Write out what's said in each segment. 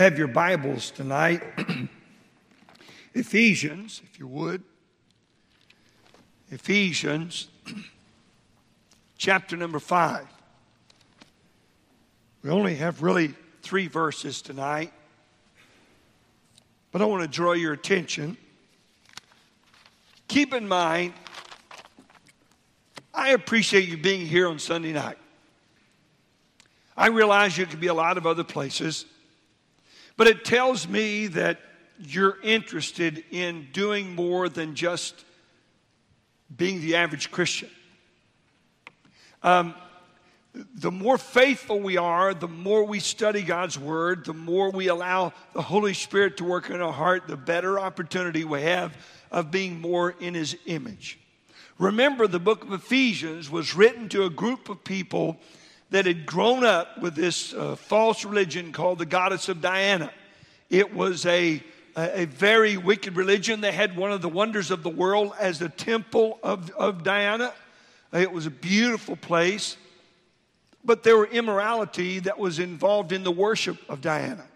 have your Bibles tonight, Ephesians, if you would. Ephesians chapter number 5. We only have really three verses tonight, but I want to draw your attention. Keep in mind, I appreciate you being here on Sunday night. I realize you could be a lot of other places, but it tells me that you're interested in doing more than just being the average Christian. Um, the more faithful we are, the more we study God's Word, the more we allow the Holy Spirit to work in our heart, the better opportunity we have of being more in His image. Remember, the book of Ephesians was written to a group of people that had grown up with this uh, false religion called the goddess of Diana. It was a, a, very wicked religion. They had one of the wonders of the world as the temple of, of Diana. It was a beautiful place, but there were immorality that was involved in the worship of Diana.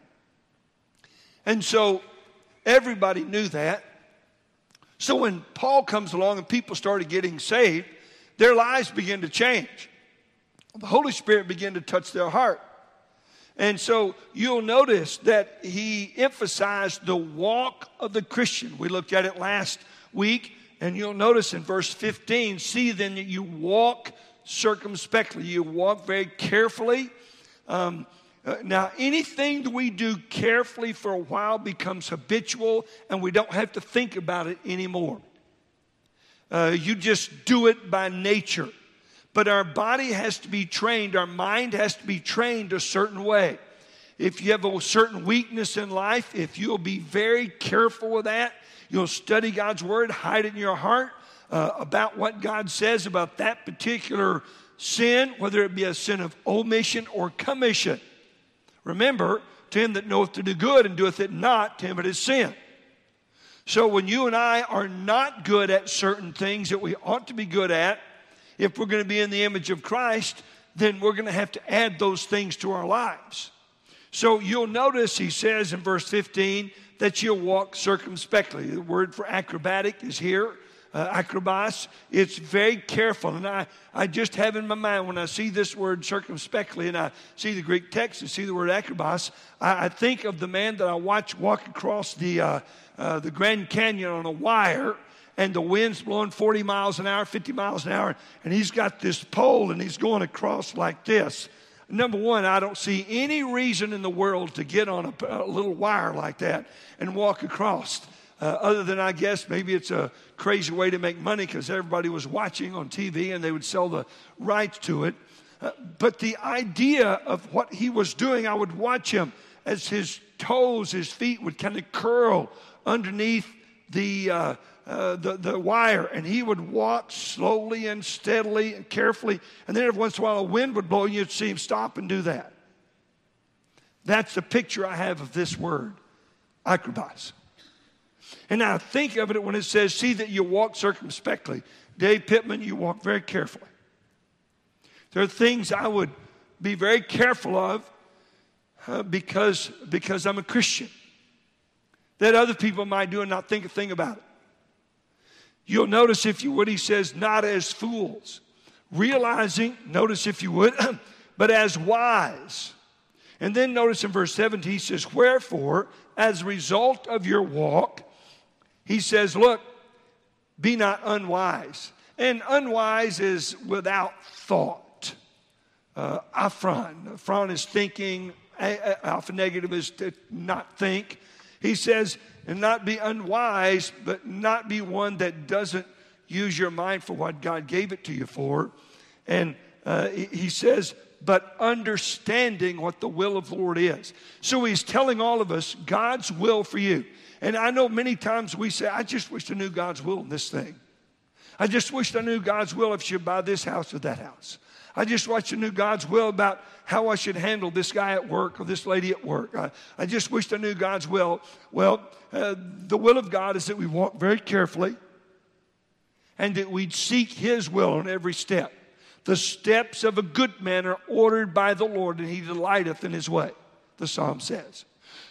And so everybody knew that. So when Paul comes along and people started getting saved, their lives began to change the Holy Spirit began to touch their heart. And so you'll notice that he emphasized the walk of the Christian. We looked at it last week, and you'll notice in verse 15 see then that you walk circumspectly, you walk very carefully. Um, uh, now, anything that we do carefully for a while becomes habitual, and we don't have to think about it anymore. Uh, you just do it by nature. But our body has to be trained, our mind has to be trained a certain way. If you have a certain weakness in life, if you'll be very careful with that, you'll study God's word, hide it in your heart uh, about what God says about that particular sin, whether it be a sin of omission or commission. Remember, to him that knoweth to do good and doeth it not, to him it is sin. So when you and I are not good at certain things that we ought to be good at, if we're going to be in the image of Christ, then we're going to have to add those things to our lives. So you'll notice he says in verse 15 that you'll walk circumspectly. The word for acrobatic is here, uh, acrobas. It's very careful. And I, I just have in my mind when I see this word circumspectly and I see the Greek text and see the word acrobas, I, I think of the man that I watch walk across the, uh, uh, the Grand Canyon on a wire and the wind's blowing 40 miles an hour, 50 miles an hour, and he's got this pole and he's going across like this. Number one, I don't see any reason in the world to get on a, a little wire like that and walk across. Uh, other than I guess maybe it's a crazy way to make money because everybody was watching on TV and they would sell the rights to it. Uh, but the idea of what he was doing, I would watch him as his toes, his feet would kind of curl underneath the, uh, uh, the, the wire, and he would walk slowly and steadily and carefully. And then every once in a while, a wind would blow, and you'd see him stop and do that. That's the picture I have of this word, acrobas. And now think of it when it says, see that you walk circumspectly. Dave Pittman, you walk very carefully. There are things I would be very careful of uh, because, because I'm a Christian that other people might do and not think a thing about it. You'll notice, if you would, he says, not as fools, realizing, notice if you would, but as wise. And then notice in verse 17, he says, Wherefore, as a result of your walk, he says, Look, be not unwise. And unwise is without thought. Uh, aphron. Aphron is thinking. Alpha negative is to not think. He says, and not be unwise, but not be one that doesn't use your mind for what God gave it to you for. And uh, he says, but understanding what the will of the Lord is. So he's telling all of us God's will for you. And I know many times we say, I just wish I knew God's will in this thing. I just wish I knew God's will if I should buy this house or that house. I just wish I knew God's will about how I should handle this guy at work or this lady at work. I, I just wished I knew God's will. Well, uh, the will of God is that we walk very carefully and that we'd seek His will on every step. The steps of a good man are ordered by the Lord, and He delighteth in His way, the psalm says.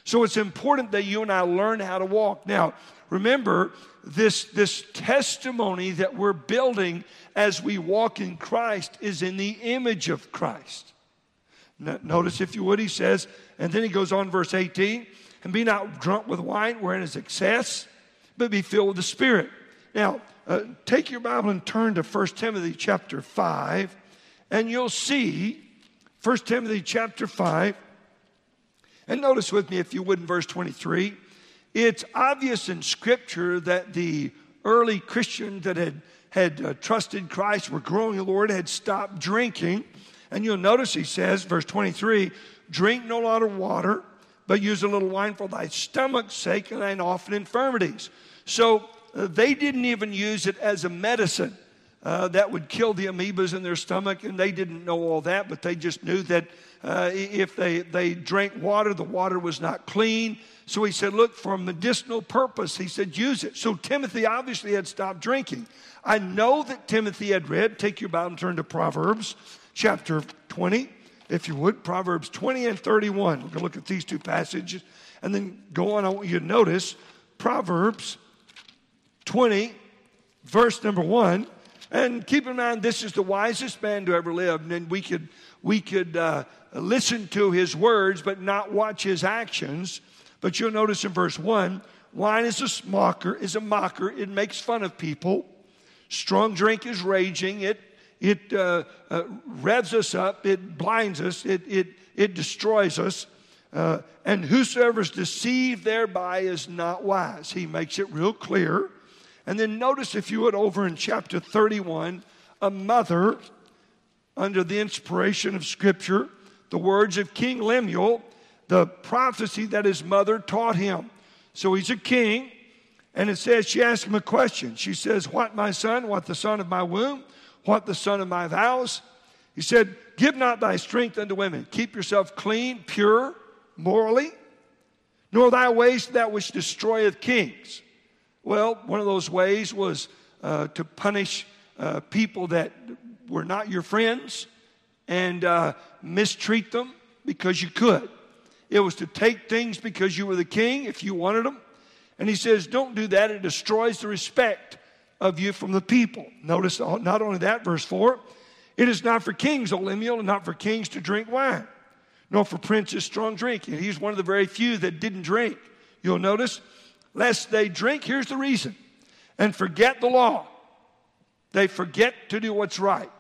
So it's important that you and I learn how to walk. Now, remember, this, this testimony that we're building as we walk in Christ is in the image of Christ. Notice, if you would, he says, and then he goes on, verse 18, and be not drunk with wine wherein is excess, but be filled with the Spirit. Now, uh, take your Bible and turn to 1 Timothy chapter 5, and you'll see 1 Timothy chapter 5. And notice with me, if you would, in verse 23, it's obvious in Scripture that the early Christians that had, had uh, trusted Christ, were growing the Lord, had stopped drinking. And you'll notice he says, verse 23, drink no lot of water, but use a little wine for thy stomach's sake and thine often infirmities. So uh, they didn't even use it as a medicine. Uh, that would kill the amoebas in their stomach, and they didn't know all that, but they just knew that uh, if they, they drank water, the water was not clean. So he said, Look, for medicinal purpose, he said, use it. So Timothy obviously had stopped drinking. I know that Timothy had read, take your Bible and turn to Proverbs chapter 20, if you would, Proverbs 20 and 31. We're going to look at these two passages and then go on. I want you to notice Proverbs 20, verse number 1. And keep in mind, this is the wisest man to ever live. And we could, we could uh, listen to his words, but not watch his actions. But you'll notice in verse 1 wine is a mocker, is a mocker. It makes fun of people. Strong drink is raging. It, it uh, uh, revs us up. It blinds us. It, it, it destroys us. Uh, and whosoever is deceived thereby is not wise. He makes it real clear. And then notice, if you would, over in chapter 31, a mother, under the inspiration of Scripture, the words of King Lemuel, the prophecy that his mother taught him. So he's a king, and it says, she asked him a question. She says, What, my son? What, the son of my womb? What, the son of my vows? He said, Give not thy strength unto women. Keep yourself clean, pure, morally, nor thy ways that which destroyeth kings. Well, one of those ways was uh, to punish uh, people that were not your friends and uh, mistreat them because you could. It was to take things because you were the king if you wanted them. And he says, don't do that. It destroys the respect of you from the people. Notice not only that, verse 4 it is not for kings, O Lemuel, and not for kings to drink wine, nor for princes strong drink. And he's one of the very few that didn't drink. You'll notice lest they drink, here's the reason, and forget the law. They forget to do what's right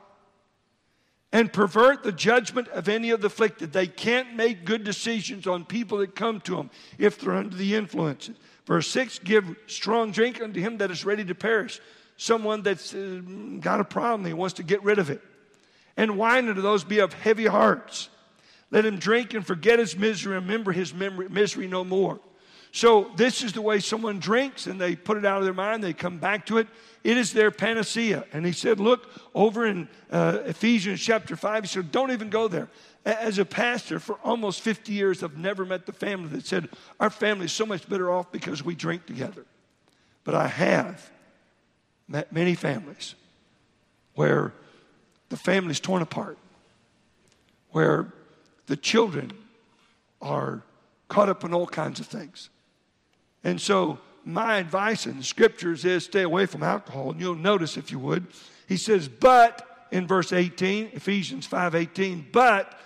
and pervert the judgment of any of the afflicted. They can't make good decisions on people that come to them if they're under the influence. Verse 6 Give strong drink unto him that is ready to perish. Someone that's uh, got a problem, he wants to get rid of it. And wine unto those be of heavy hearts. Let him drink and forget his misery, remember his memory, misery no more. So, this is the way someone drinks and they put it out of their mind, they come back to it. It is their panacea. And he said, Look, over in uh, Ephesians chapter 5, he said, Don't even go there. As a pastor for almost 50 years, I've never met the family that said, Our family is so much better off because we drink together. But I have met many families where the family's torn apart, where the children are caught up in all kinds of things. And so, my advice in the scriptures is stay away from alcohol. And you'll notice, if you would, he says, but in verse 18, Ephesians 5 18, but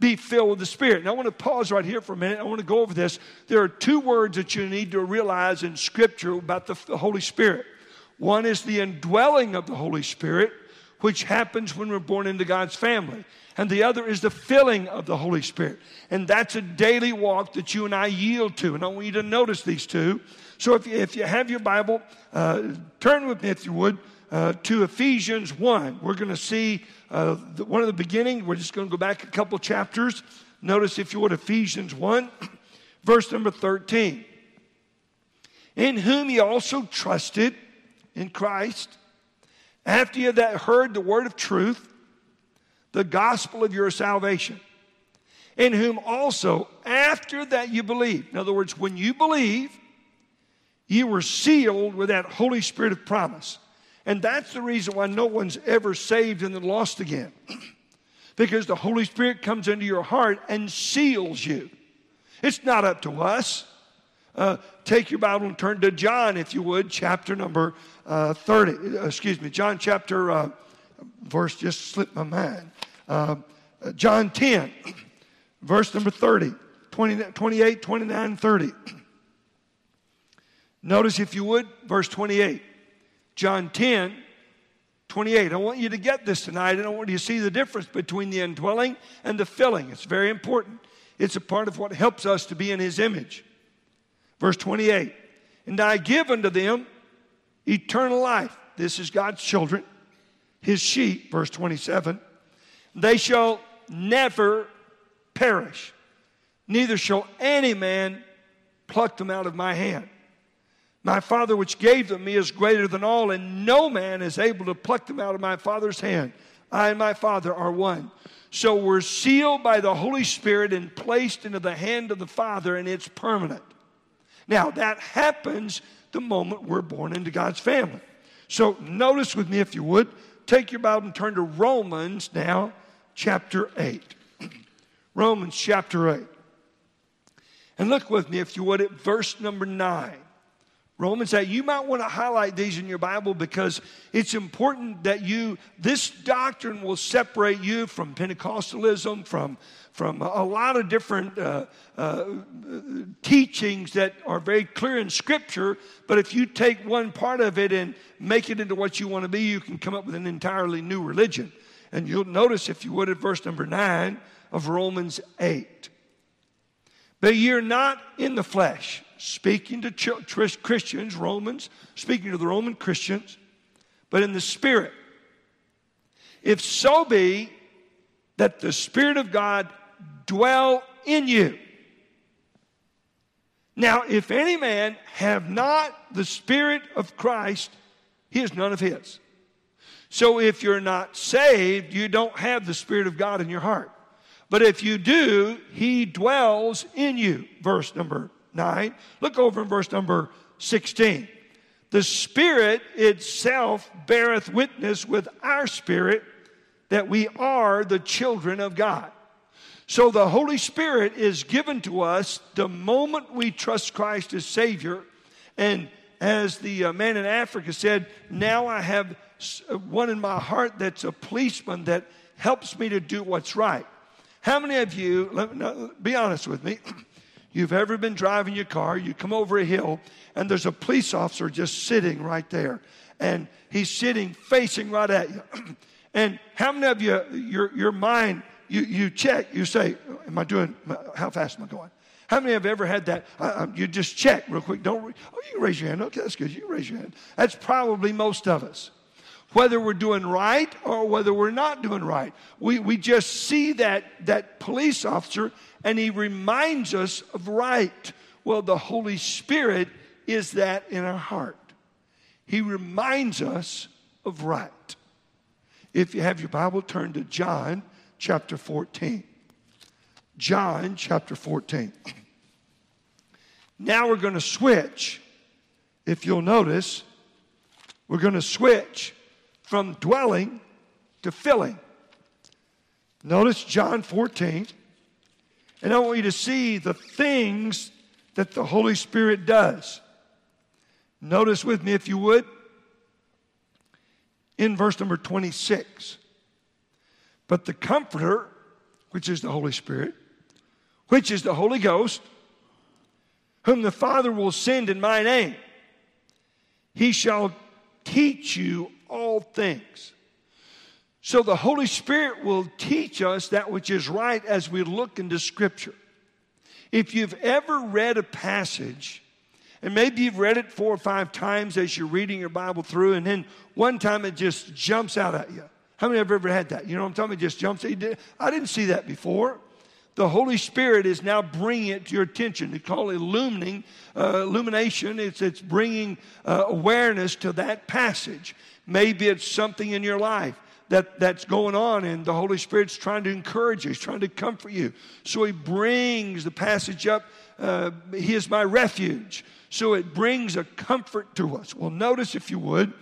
be filled with the Spirit. Now, I want to pause right here for a minute. I want to go over this. There are two words that you need to realize in Scripture about the Holy Spirit. One is the indwelling of the Holy Spirit, which happens when we're born into God's family and the other is the filling of the Holy Spirit. And that's a daily walk that you and I yield to. And I want you to notice these two. So if you, if you have your Bible, uh, turn with me, if you would, uh, to Ephesians 1. We're going to see uh, the, one of the beginning. We're just going to go back a couple chapters. Notice, if you would, Ephesians 1, verse number 13. In whom ye also trusted in Christ, after ye that heard the word of truth, the gospel of your salvation, in whom also, after that you believe, in other words, when you believe, you were sealed with that Holy Spirit of promise. And that's the reason why no one's ever saved and then lost again. because the Holy Spirit comes into your heart and seals you. It's not up to us. Uh, take your Bible and turn to John, if you would, chapter number uh, 30. Uh, excuse me, John chapter, uh, verse just slipped my mind. Uh, John 10, verse number 30, 20, 28, 29, 30. Notice, if you would, verse 28. John 10, 28. I want you to get this tonight, and I want you to see the difference between the indwelling and the filling. It's very important. It's a part of what helps us to be in His image. Verse 28 And I give unto them eternal life. This is God's children, His sheep. Verse 27 They shall never perish, neither shall any man pluck them out of my hand. My Father, which gave them me, is greater than all, and no man is able to pluck them out of my Father's hand. I and my Father are one. So we're sealed by the Holy Spirit and placed into the hand of the Father, and it's permanent. Now, that happens the moment we're born into God's family. So notice with me, if you would, take your Bible and turn to Romans now, chapter 8. Romans chapter 8. And look with me, if you would, at verse number 9. Romans 8. You might want to highlight these in your Bible because it's important that you, this doctrine will separate you from Pentecostalism, from, from a lot of different uh, uh, teachings that are very clear in Scripture. But if you take one part of it and make it into what you want to be, you can come up with an entirely new religion. And you'll notice, if you would, at verse number 9 of Romans 8. But you're not in the flesh speaking to Christians, Romans, speaking to the Roman Christians, but in the Spirit. If so be that the Spirit of God dwell in you. Now, if any man have not the Spirit of Christ, he is none of his. So if you're not saved, you don't have the Spirit of God in your heart. But if you do, he dwells in you. Verse number 9. Look over in verse number 16. The Spirit itself beareth witness with our spirit that we are the children of God. So the Holy Spirit is given to us the moment we trust Christ as Savior. And as the uh, man in Africa said, now I have uh, one in my heart that's a policeman that helps me to do what's right. How many of you, let me, be honest with me, you've ever been driving your car, you come over a hill, and there's a police officer just sitting right there. And he's sitting facing right at you. and how many of you, your, your mind, you, you check, you say, Am I doing, how fast am I going? How many have ever had that? Uh, you just check real quick. Don't, oh, you raise your hand. Okay, that's good. You raise your hand. That's probably most of us. Whether we're doing right or whether we're not doing right, we, we just see that, that police officer and he reminds us of right. Well, the Holy Spirit is that in our heart. He reminds us of right. If you have your Bible, turn to John chapter 14. John chapter 14. Now we're going to switch. If you'll notice, we're going to switch from dwelling to filling. Notice John 14. And I want you to see the things that the Holy Spirit does. Notice with me, if you would, in verse number 26. But the Comforter, which is the Holy Spirit, which is the Holy Ghost, whom the Father will send in my name, he shall teach you all things so the Holy Spirit will teach us that which is right as we look into Scripture. If you've ever read a passage, and maybe you've read it four or five times as you're reading your Bible through, and then one time it just jumps out at you. How many have ever had that? You know what I'm talking about? It just jumps. I didn't see that before. The Holy Spirit is now bringing it to your attention. They call it illumining, uh, illumination. It's, it's bringing uh, awareness to that passage. Maybe it's something in your life that, that's going on, and the Holy Spirit's trying to encourage you, He's trying to comfort you. So He brings the passage up uh, He is my refuge. So it brings a comfort to us. Well, notice, if you would,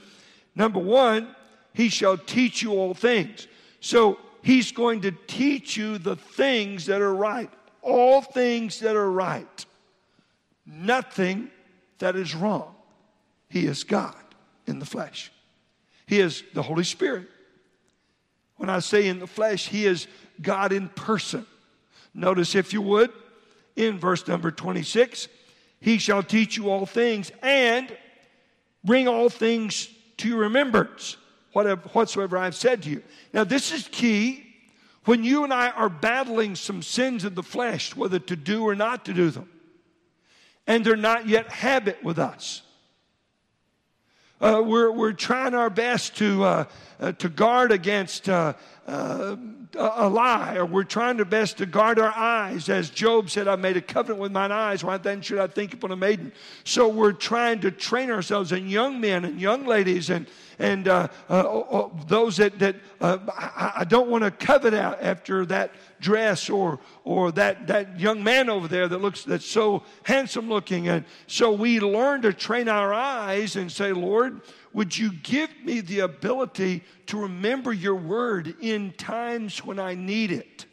number one, He shall teach you all things. So He's going to teach you the things that are right. all things that are right, nothing that is wrong. He is God in the flesh. He is the Holy Spirit. When I say in the flesh, He is God in person. Notice, if you would, in verse number 26, He shall teach you all things and bring all things to your remembrance, whatsoever I've said to you. Now, this is key when you and I are battling some sins of the flesh, whether to do or not to do them, and they're not yet habit with us. Uh, we're, we're trying our best to, uh, uh, to guard against uh, uh, a lie, or we're trying our best to guard our eyes. As Job said, I made a covenant with mine eyes. Why then should I think upon a maiden? So we're trying to train ourselves, and young men and young ladies, and and uh, uh, oh, oh, those that, that uh, I, I, don't want to covet out after that dress or or that that young man over there that looks that's so handsome looking and so we learn to train our eyes and say lord would you give me the ability to remember your word in times when I need it?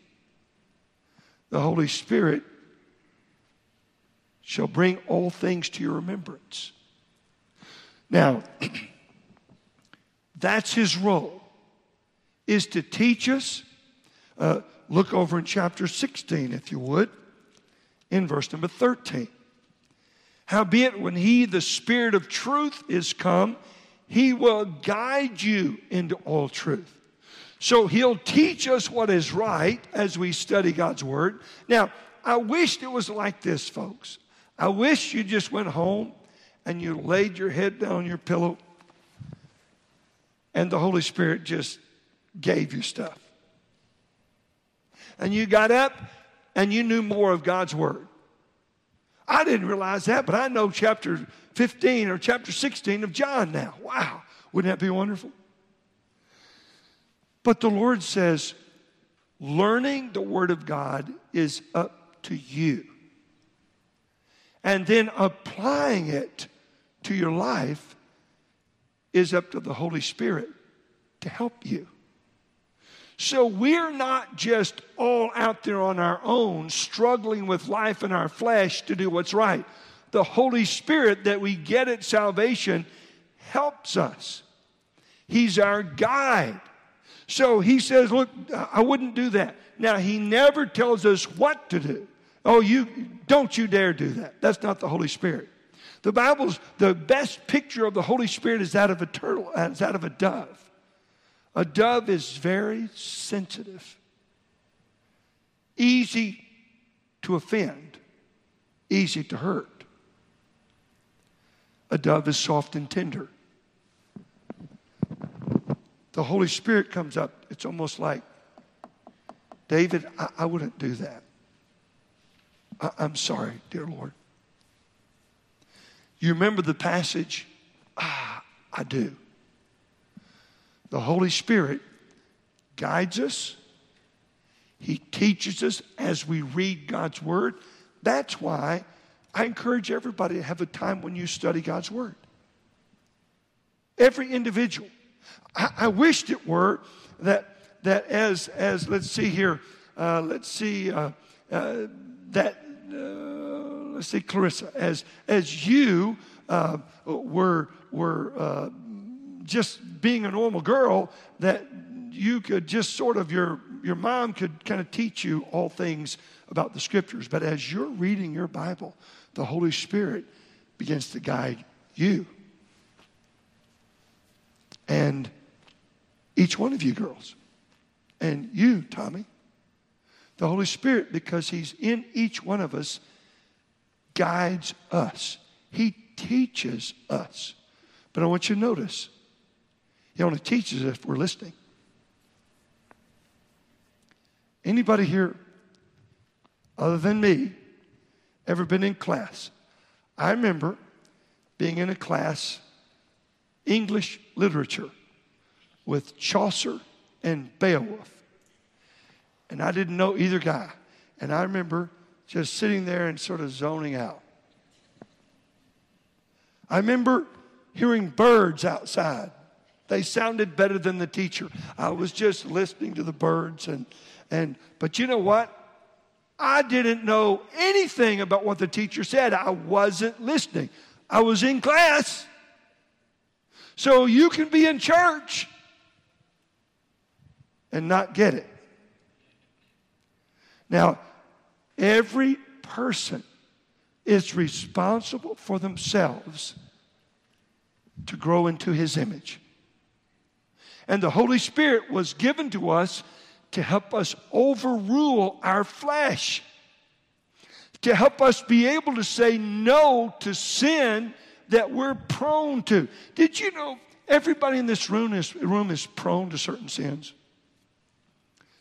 The Holy Spirit shall bring all things to your remembrance. Now, that's his role, is to teach us. Uh, look over in chapter 16, if you would, in verse number 13. Howbeit, when he, the Spirit of truth, is come, he will guide you into all truth. So He'll teach us what is right as we study God's Word. Now, I wished it was like this, folks. I wish you just went home and you laid your head down on your pillow and the Holy Spirit just gave you stuff. And you got up and you knew more of God's Word. I didn't realize that, but I know chapter 15 or chapter 16 of John now. Wow, wouldn't that be wonderful? But the Lord says, learning the Word of God is up to you. And then applying it to your life is up to the Holy Spirit to help you. So we're not just all out there on our own, struggling with life in our flesh to do what's right the Holy Spirit that we get at salvation helps us. He's our guide. So he says, Look, I wouldn't do that. Now, he never tells us what to do. Oh, you don't you dare do that. That's not the Holy Spirit. The Bible's the best picture of the Holy Spirit is that of a turtle, is that of a dove. A dove is very sensitive, easy to offend, easy to hurt. A dove is soft and tender. The Holy Spirit comes up. It's almost like, David, I, I wouldn't do that. I, I'm sorry, dear Lord. You remember the passage? Ah, I do. The Holy Spirit guides us, He teaches us as we read God's Word. That's why I encourage everybody to have a time when you study God's Word. Every individual. I, I wished it were that, that as, as let's see here, uh, let's see, uh, uh, that, uh, let's see, Clarissa, as, as you uh, were, were uh, just being a normal girl, that you could just sort of, your, your mom could kind of teach you all things about the scriptures. But as you're reading your Bible, the Holy Spirit begins to guide you. And each one of you girls, and you, Tommy, the Holy Spirit, because He's in each one of us, guides us. He teaches us. But I want you to notice, He only teaches us if we're listening. Anybody here, other than me, ever been in class? I remember being in a class, English literature, with Chaucer and Beowulf. And I didn't know either guy. And I remember just sitting there and sort of zoning out. I remember hearing birds outside. They sounded better than the teacher. I was just listening to the birds and and but you know what? I didn't know anything about what the teacher said. I wasn't listening. I was in class. So you can be in church and not get it. Now, every person is responsible for themselves to grow into his image. And the Holy Spirit was given to us to help us overrule our flesh, to help us be able to say no to sin that we're prone to. Did you know everybody in this room is, room is prone to certain sins?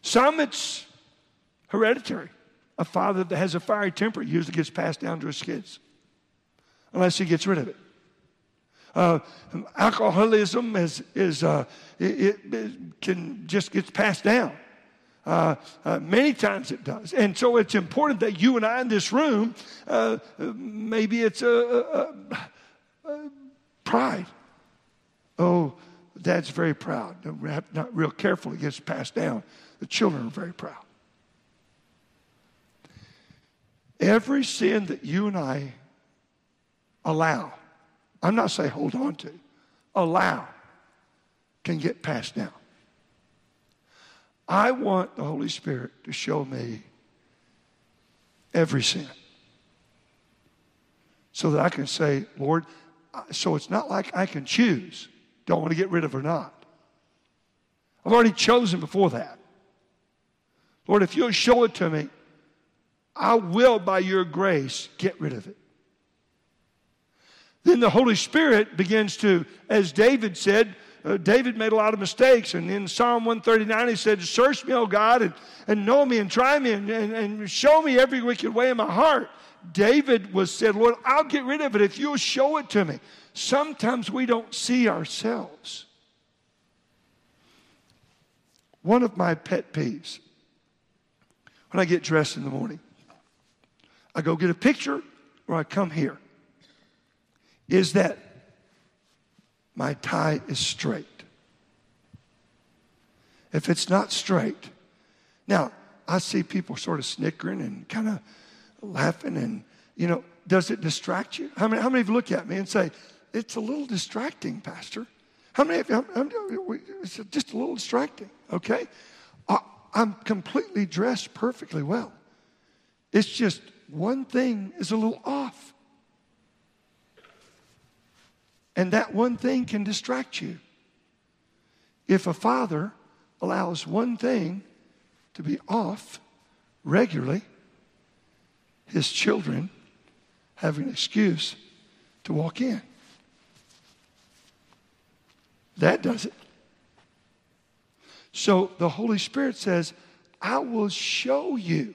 Some it's hereditary. A father that has a fiery temper usually gets passed down to his kids, unless he gets rid of it. Uh, alcoholism is, is uh, it, it, can just gets passed down. Uh, uh, many times it does. And so it's important that you and I in this room, uh, maybe it's a, a, a, pride. Oh, dad's very proud. Not real careful, it gets passed down. The children are very proud. Every sin that you and I allow, I'm not saying hold on to, allow, can get passed down. I want the Holy Spirit to show me every sin so that I can say, Lord, so it's not like I can choose, don't want to get rid of or not. I've already chosen before that. Lord, if you'll show it to me, I will, by your grace, get rid of it. Then the Holy Spirit begins to, as David said, uh, David made a lot of mistakes. And in Psalm 139, he said, Search me, O God, and, and know me and try me and, and, and show me every wicked way in my heart. David was said, Lord, I'll get rid of it if you'll show it to me. Sometimes we don't see ourselves. One of my pet peeves when I get dressed in the morning, I go get a picture or I come here, is that my tie is straight. If it's not straight, now I see people sort of snickering and kind of laughing, and you know, does it distract you? How many, how many of you look at me and say, it's a little distracting, Pastor? How many of you, it's just a little distracting, okay? I'm completely dressed perfectly well. It's just one thing is a little off. And that one thing can distract you. If a father allows one thing to be off regularly, his children have an excuse to walk in. That does it. So the Holy Spirit says, I will show you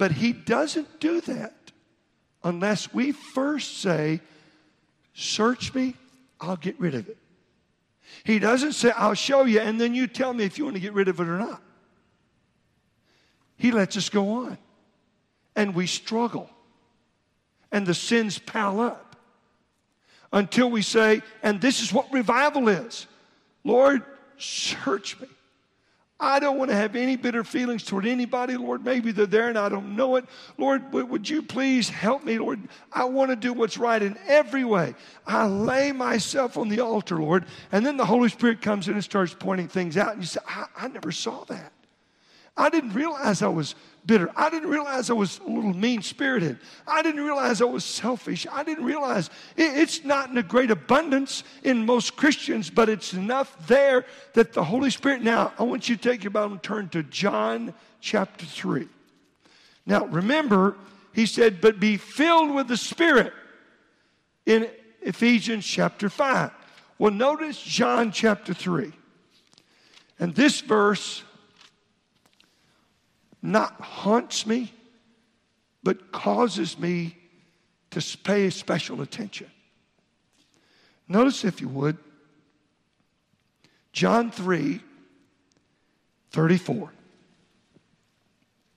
but he doesn't do that unless we first say, Search me, I'll get rid of it. He doesn't say, I'll show you, and then you tell me if you want to get rid of it or not. He lets us go on. And we struggle. And the sins pile up until we say, and this is what revival is Lord, search me. I don't want to have any bitter feelings toward anybody, Lord. Maybe they're there and I don't know it. Lord, would you please help me, Lord? I want to do what's right in every way. I lay myself on the altar, Lord. And then the Holy Spirit comes in and starts pointing things out. And you say, I, I never saw that. I didn't realize I was bitter. I didn't realize I was a little mean spirited. I didn't realize I was selfish. I didn't realize it, it's not in a great abundance in most Christians, but it's enough there that the Holy Spirit. Now, I want you to take your Bible and turn to John chapter 3. Now, remember, he said, but be filled with the Spirit in Ephesians chapter 5. Well, notice John chapter 3. And this verse not haunts me, but causes me to pay special attention. Notice, if you would, John 3 34.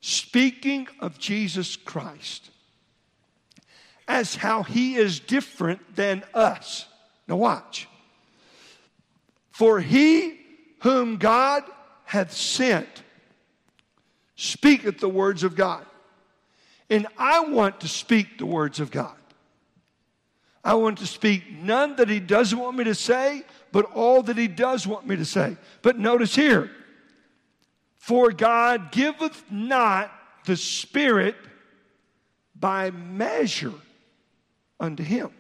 Speaking of Jesus Christ as how he is different than us. Now, watch. For he whom God hath sent speaketh the words of God. And I want to speak the words of God. I want to speak none that He doesn't want me to say, but all that He does want me to say. But notice here, for God giveth not the Spirit by measure unto Him.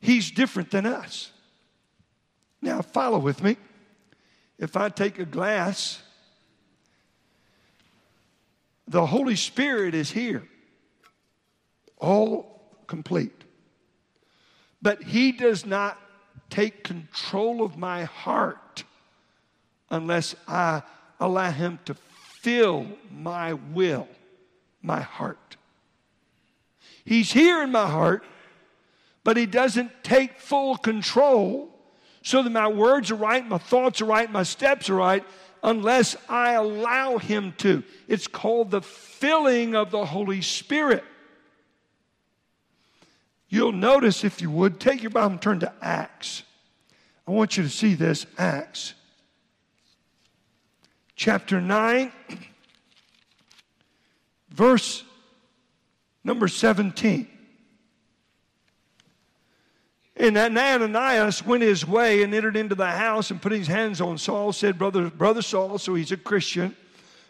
He's different than us. Now, follow with me. If I take a glass, the Holy Spirit is here, all complete. But He does not take control of my heart unless I allow Him to fill my will, my heart. He's here in my heart, but He doesn't take full control so that my words are right, my thoughts are right, my steps are right, unless I allow Him to. It's called the filling of the Holy Spirit. You'll notice, if you would, take your Bible and turn to Acts. I want you to see this Acts chapter 9, verse number 17. And Ananias went his way and entered into the house and put his hands on Saul, said, Brother, Brother Saul, so he's a Christian.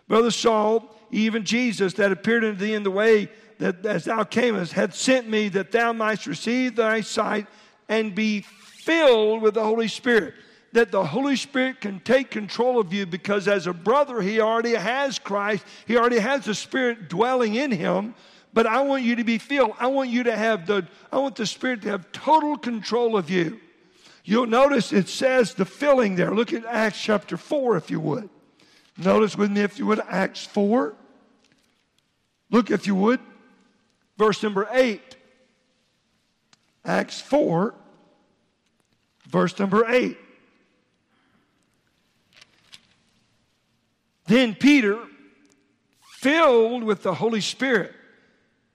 Brother Saul, even Jesus that appeared unto thee in the way that as thou camest, hath sent me that thou mightst receive thy sight and be filled with the Holy Spirit. That the Holy Spirit can take control of you because as a brother, he already has Christ, he already has the Spirit dwelling in him. But I want you to be filled. I want you to have the, I want the Spirit to have total control of you. You'll notice it says the filling there. Look at Acts chapter 4, if you would. Notice with me, if you would, Acts 4. Look, if you would, verse number 8. Acts 4, verse number 8. Then Peter, filled with the Holy Spirit,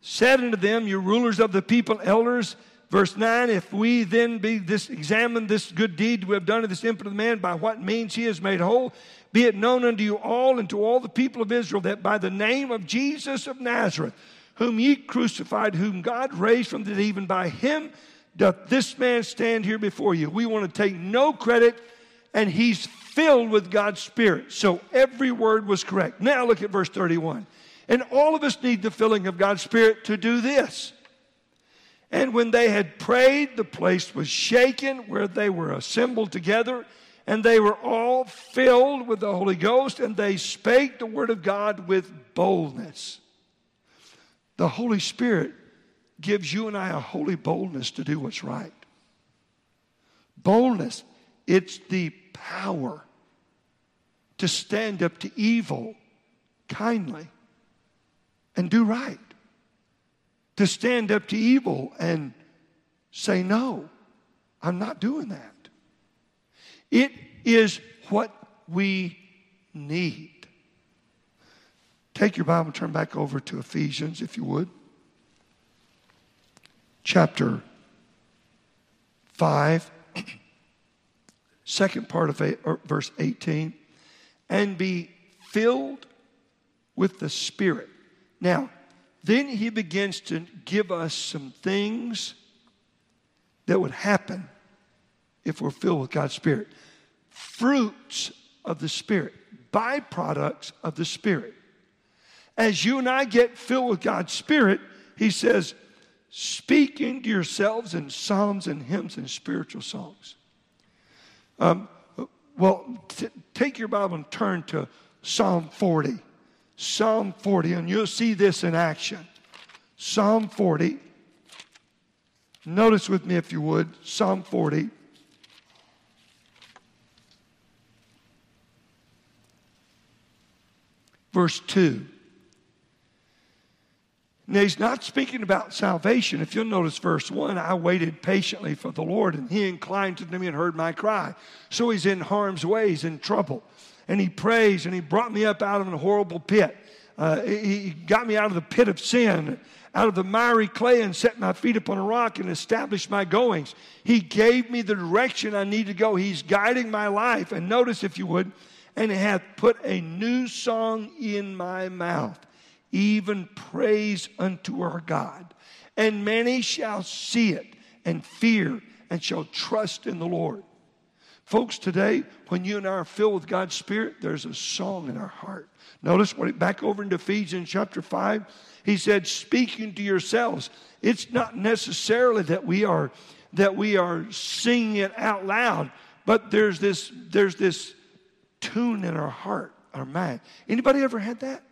said unto them, You rulers of the people, elders, verse 9, if we then be this examine this good deed we have done to this impotent man, by what means he is made whole, be it known unto you all and to all the people of Israel that by the name of Jesus of Nazareth, whom ye crucified, whom God raised from the dead, even by him doth this man stand here before you. We want to take no credit, and he's filled with God's Spirit. So every word was correct. Now look at verse 31. And all of us need the filling of God's Spirit to do this. And when they had prayed, the place was shaken where they were assembled together, and they were all filled with the Holy Ghost, and they spake the word of God with boldness. The Holy Spirit gives you and I a holy boldness to do what's right. Boldness, it's the power to stand up to evil kindly and do right, to stand up to evil and say, No, I'm not doing that. It is what we need. Take your Bible and turn back over to Ephesians, if you would. Chapter 5, second part of eight, verse 18. And be filled with the Spirit now, then he begins to give us some things that would happen if we're filled with God's Spirit. Fruits of the Spirit, byproducts of the Spirit. As you and I get filled with God's Spirit, he says, speaking to yourselves in psalms and hymns and spiritual songs. Um, well, t- take your Bible and turn to Psalm 40. Psalm 40, and you'll see this in action. Psalm 40. Notice with me, if you would, Psalm 40. Verse 2. Now, he's not speaking about salvation. If you'll notice verse 1, I waited patiently for the Lord, and he inclined to me and heard my cry. So he's in harm's way, he's in trouble and he prays and he brought me up out of a horrible pit. Uh, he got me out of the pit of sin, out of the miry clay, and set my feet upon a rock and established my goings. He gave me the direction I need to go. He's guiding my life. And notice, if you would, and hath put a new song in my mouth, even praise unto our God. And many shall see it and fear and shall trust in the Lord. Folks, today, when you and I are filled with God's Spirit, there's a song in our heart. Notice what back over into Ephesians chapter 5, he said, speaking to yourselves. It's not necessarily that we are that we are singing it out loud, but there's this there's this tune in our heart, our mind. Anybody ever had that?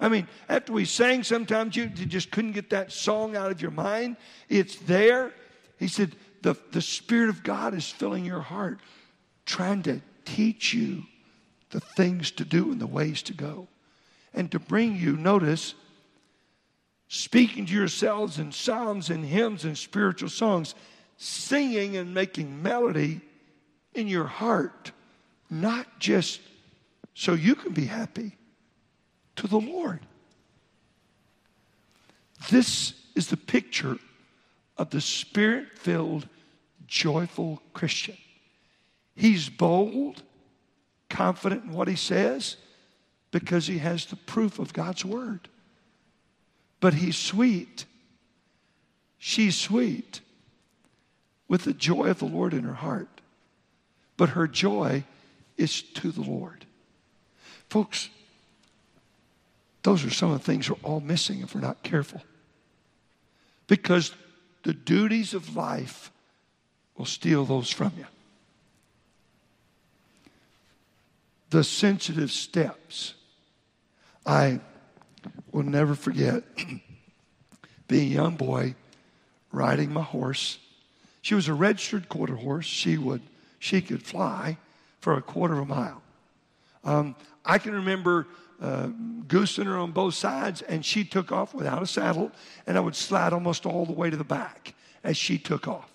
I mean, after we sang, sometimes you, just couldn't get that song out of your mind. It's there. He said, the, the Spirit of God is filling your heart, trying to teach you the things to do and the ways to go. And to bring you, notice, speaking to yourselves in psalms and hymns and spiritual songs, singing and making melody in your heart, not just so you can be happy, to the Lord. This is the picture of the spirit filled, joyful Christian. He's bold, confident in what he says because he has the proof of God's word. But he's sweet. She's sweet with the joy of the Lord in her heart. But her joy is to the Lord. Folks, those are some of the things we're all missing if we're not careful. Because the duties of life will steal those from you. The sensitive steps I will never forget being a young boy riding my horse. She was a registered quarter horse. She would she could fly for a quarter of a mile. Um, I can remember uh, goosing her on both sides, and she took off without a saddle, and I would slide almost all the way to the back as she took off.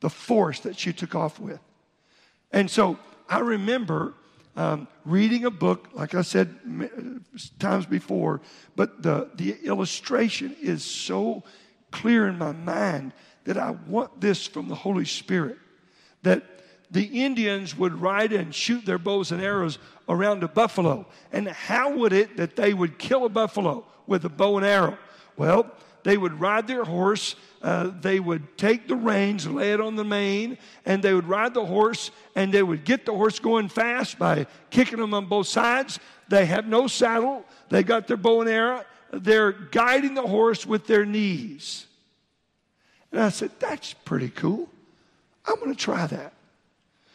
The force that she took off with. And so I remember um, reading a book, like I said times before, but the, the illustration is so clear in my mind that I want this from the Holy Spirit. That the Indians would ride and shoot their bows and arrows around a buffalo. And how would it that they would kill a buffalo with a bow and arrow? Well, they would ride their horse, uh, they would take the reins, lay it on the mane, and they would ride the horse, and they would get the horse going fast by kicking them on both sides. They have no saddle, they got their bow and arrow, they're guiding the horse with their knees. And I said, That's pretty cool. I'm going to try that.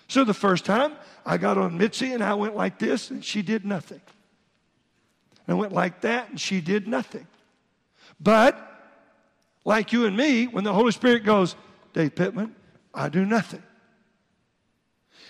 So the first time I got on Mitzi and I went like this, and she did nothing. I went like that, and she did nothing. But like you and me, when the Holy Spirit goes, Dave Pittman, I do nothing.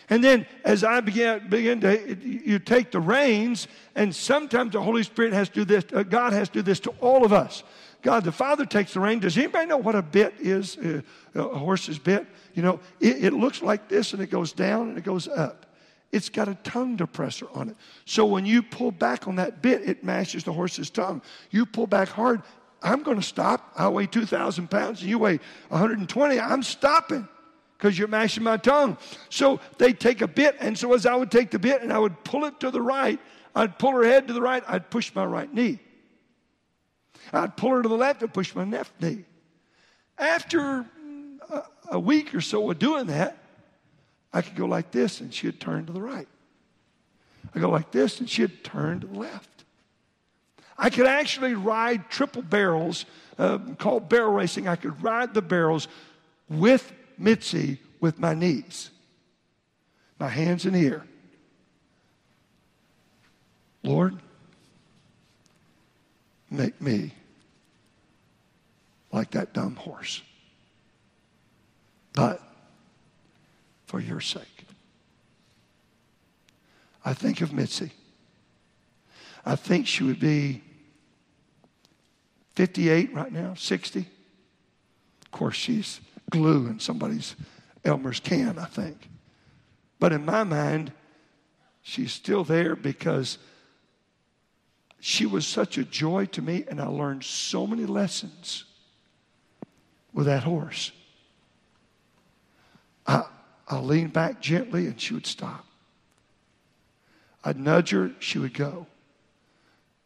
And then as I begin to, you take the reins, and sometimes the Holy Spirit has to do this, uh, God has to do this to all of us. God the Father takes the rein. Does anybody know what a bit is, uh, a horse's bit? You know, it, it looks like this and it goes down and it goes up. It's got a tongue depressor on it. So when you pull back on that bit, it mashes the horse's tongue. You pull back hard, I'm going to stop. I weigh 2,000 pounds and you weigh 120. I'm stopping because you're mashing my tongue. So they take a bit, and so as I would take the bit and I would pull it to the right, I'd pull her head to the right, I'd push my right knee. I'd pull her to the left and push my left knee. After a, a week or so of doing that, I could go like this and she'd turn to the right. I go like this and she'd turn to the left. I could actually ride triple barrels uh, called barrel racing. I could ride the barrels with Mitzi with my knees, my hands in air. Lord, make me like that dumb horse. But for your sake. I think of Mitzi. I think she would be 58 right now, 60. Of course, she's glue in somebody's Elmer's can, I think. But in my mind, she's still there because she was such a joy to me, and I learned so many lessons with that horse. I, I'll lean back gently, and she would stop. I'd nudge her, she would go.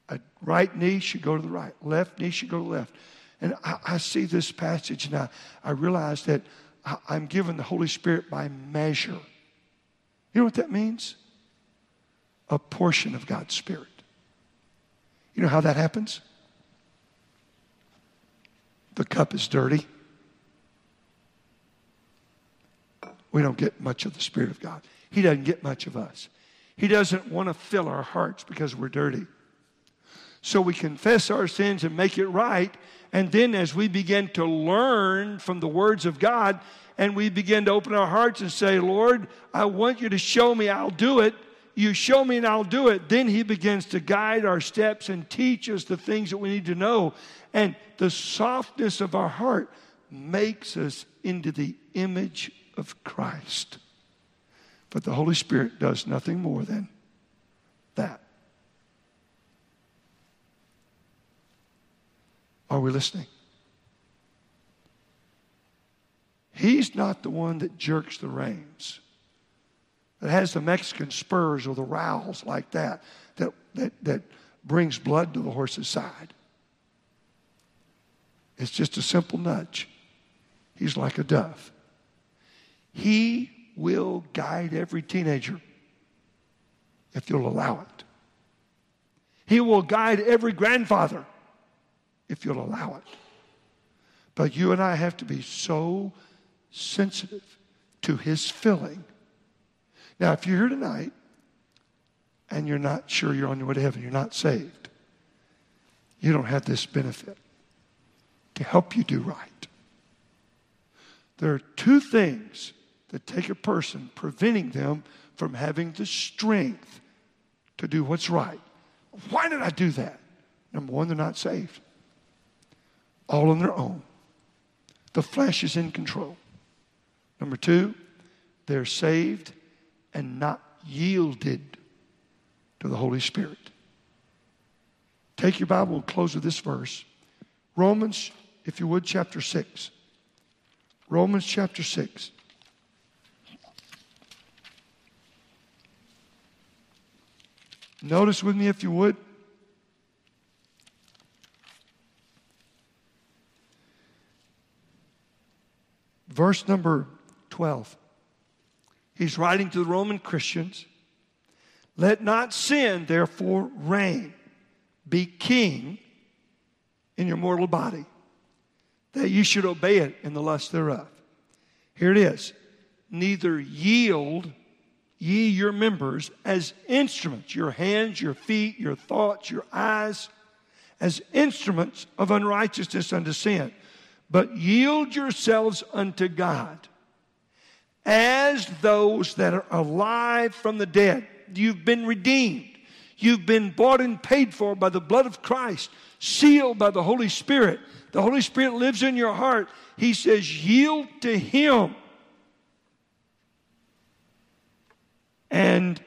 A right knee should go to the right, left knee should go to the left. And I, I see this passage and I, I realize that I, I'm given the Holy Spirit by measure. You know what that means? A portion of God's Spirit. You know how that happens? The cup is dirty. We don't get much of the Spirit of God. He doesn't get much of us. He doesn't want to fill our hearts because we're dirty. So we confess our sins and make it right. And then as we begin to learn from the words of God and we begin to open our hearts and say, Lord, I want you to show me, I'll do it. You show me and I'll do it. Then He begins to guide our steps and teach us the things that we need to know. And the softness of our heart makes us into the image of Christ. But the Holy Spirit does nothing more than that. Are we listening? He's not the one that jerks the reins, that has the Mexican spurs or the rowels like that, that, that, that brings blood to the horse's side. It's just a simple nudge. He's like a dove. He will guide every teenager if you'll allow it. He will guide every grandfather if you'll allow it. But you and I have to be so sensitive to His filling. Now, if you're here tonight and you're not sure you're on your way to heaven, you're not saved, you don't have this benefit to help you do right. There are two things that take a person, preventing them from having the strength to do what's right. Why did I do that? Number one, they're not saved all on their own. The flesh is in control. Number two, they're saved and not yielded to the Holy Spirit. Take your Bible and close with this verse. Romans, if you would, chapter 6. Romans chapter 6. Notice with me, if you would, verse number 12. He's writing to the Roman Christians Let not sin, therefore, reign. Be king in your mortal body, that you should obey it in the lust thereof. Here it is Neither yield ye your members as instruments, your hands, your feet, your thoughts, your eyes, as instruments of unrighteousness unto sin but yield yourselves unto God as those that are alive from the dead. You've been redeemed. You've been bought and paid for by the blood of Christ, sealed by the Holy Spirit. The Holy Spirit lives in your heart. He says, yield to Him. And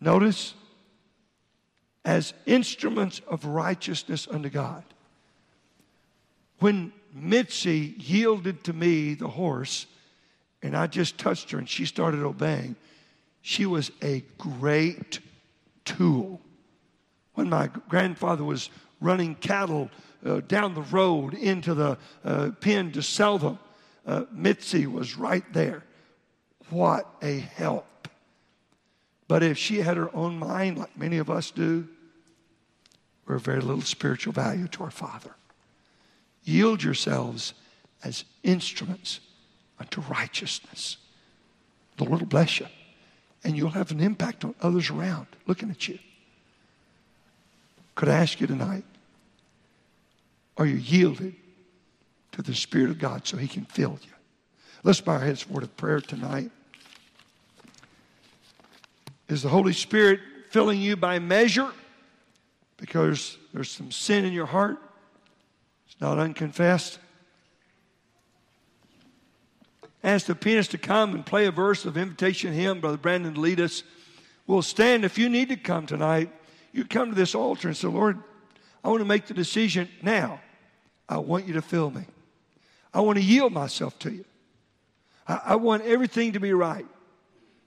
notice, as instruments of righteousness unto God. When Mitzi yielded to me the horse, and I just touched her and she started obeying, she was a great tool. When my grandfather was running cattle uh, down the road into the uh, pen to sell them, uh, Mitzi was right there. What a help. But if she had her own mind, like many of us do, we're of very little spiritual value to our Father. Yield yourselves as instruments unto righteousness. The Lord will bless you. And you'll have an impact on others around looking at you. Could I ask you tonight, are you yielded to the Spirit of God so He can fill you? Let's bow our heads for a word of prayer tonight. Is the Holy Spirit filling you by measure because there's some sin in your heart? It's not unconfessed. Ask the pianist to come and play a verse of invitation hymn, Brother Brandon to lead us. We'll stand if you need to come tonight. You come to this altar and say, Lord, I want to make the decision now. I want you to fill me. I want to yield myself to you. I, I want everything to be right.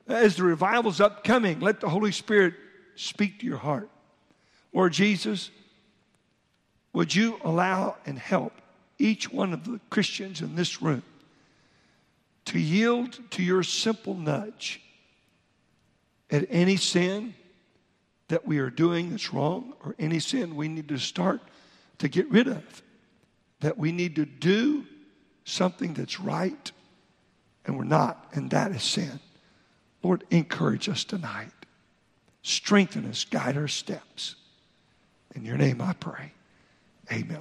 As the revival's upcoming, let the Holy Spirit speak to your heart. Lord Jesus, would you allow and help each one of the Christians in this room to yield to your simple nudge at any sin that we are doing that's wrong or any sin we need to start to get rid of, that we need to do something that's right and we're not, and that is sin. Lord, encourage us tonight. Strengthen us, guide our steps. In your name I pray. Amen.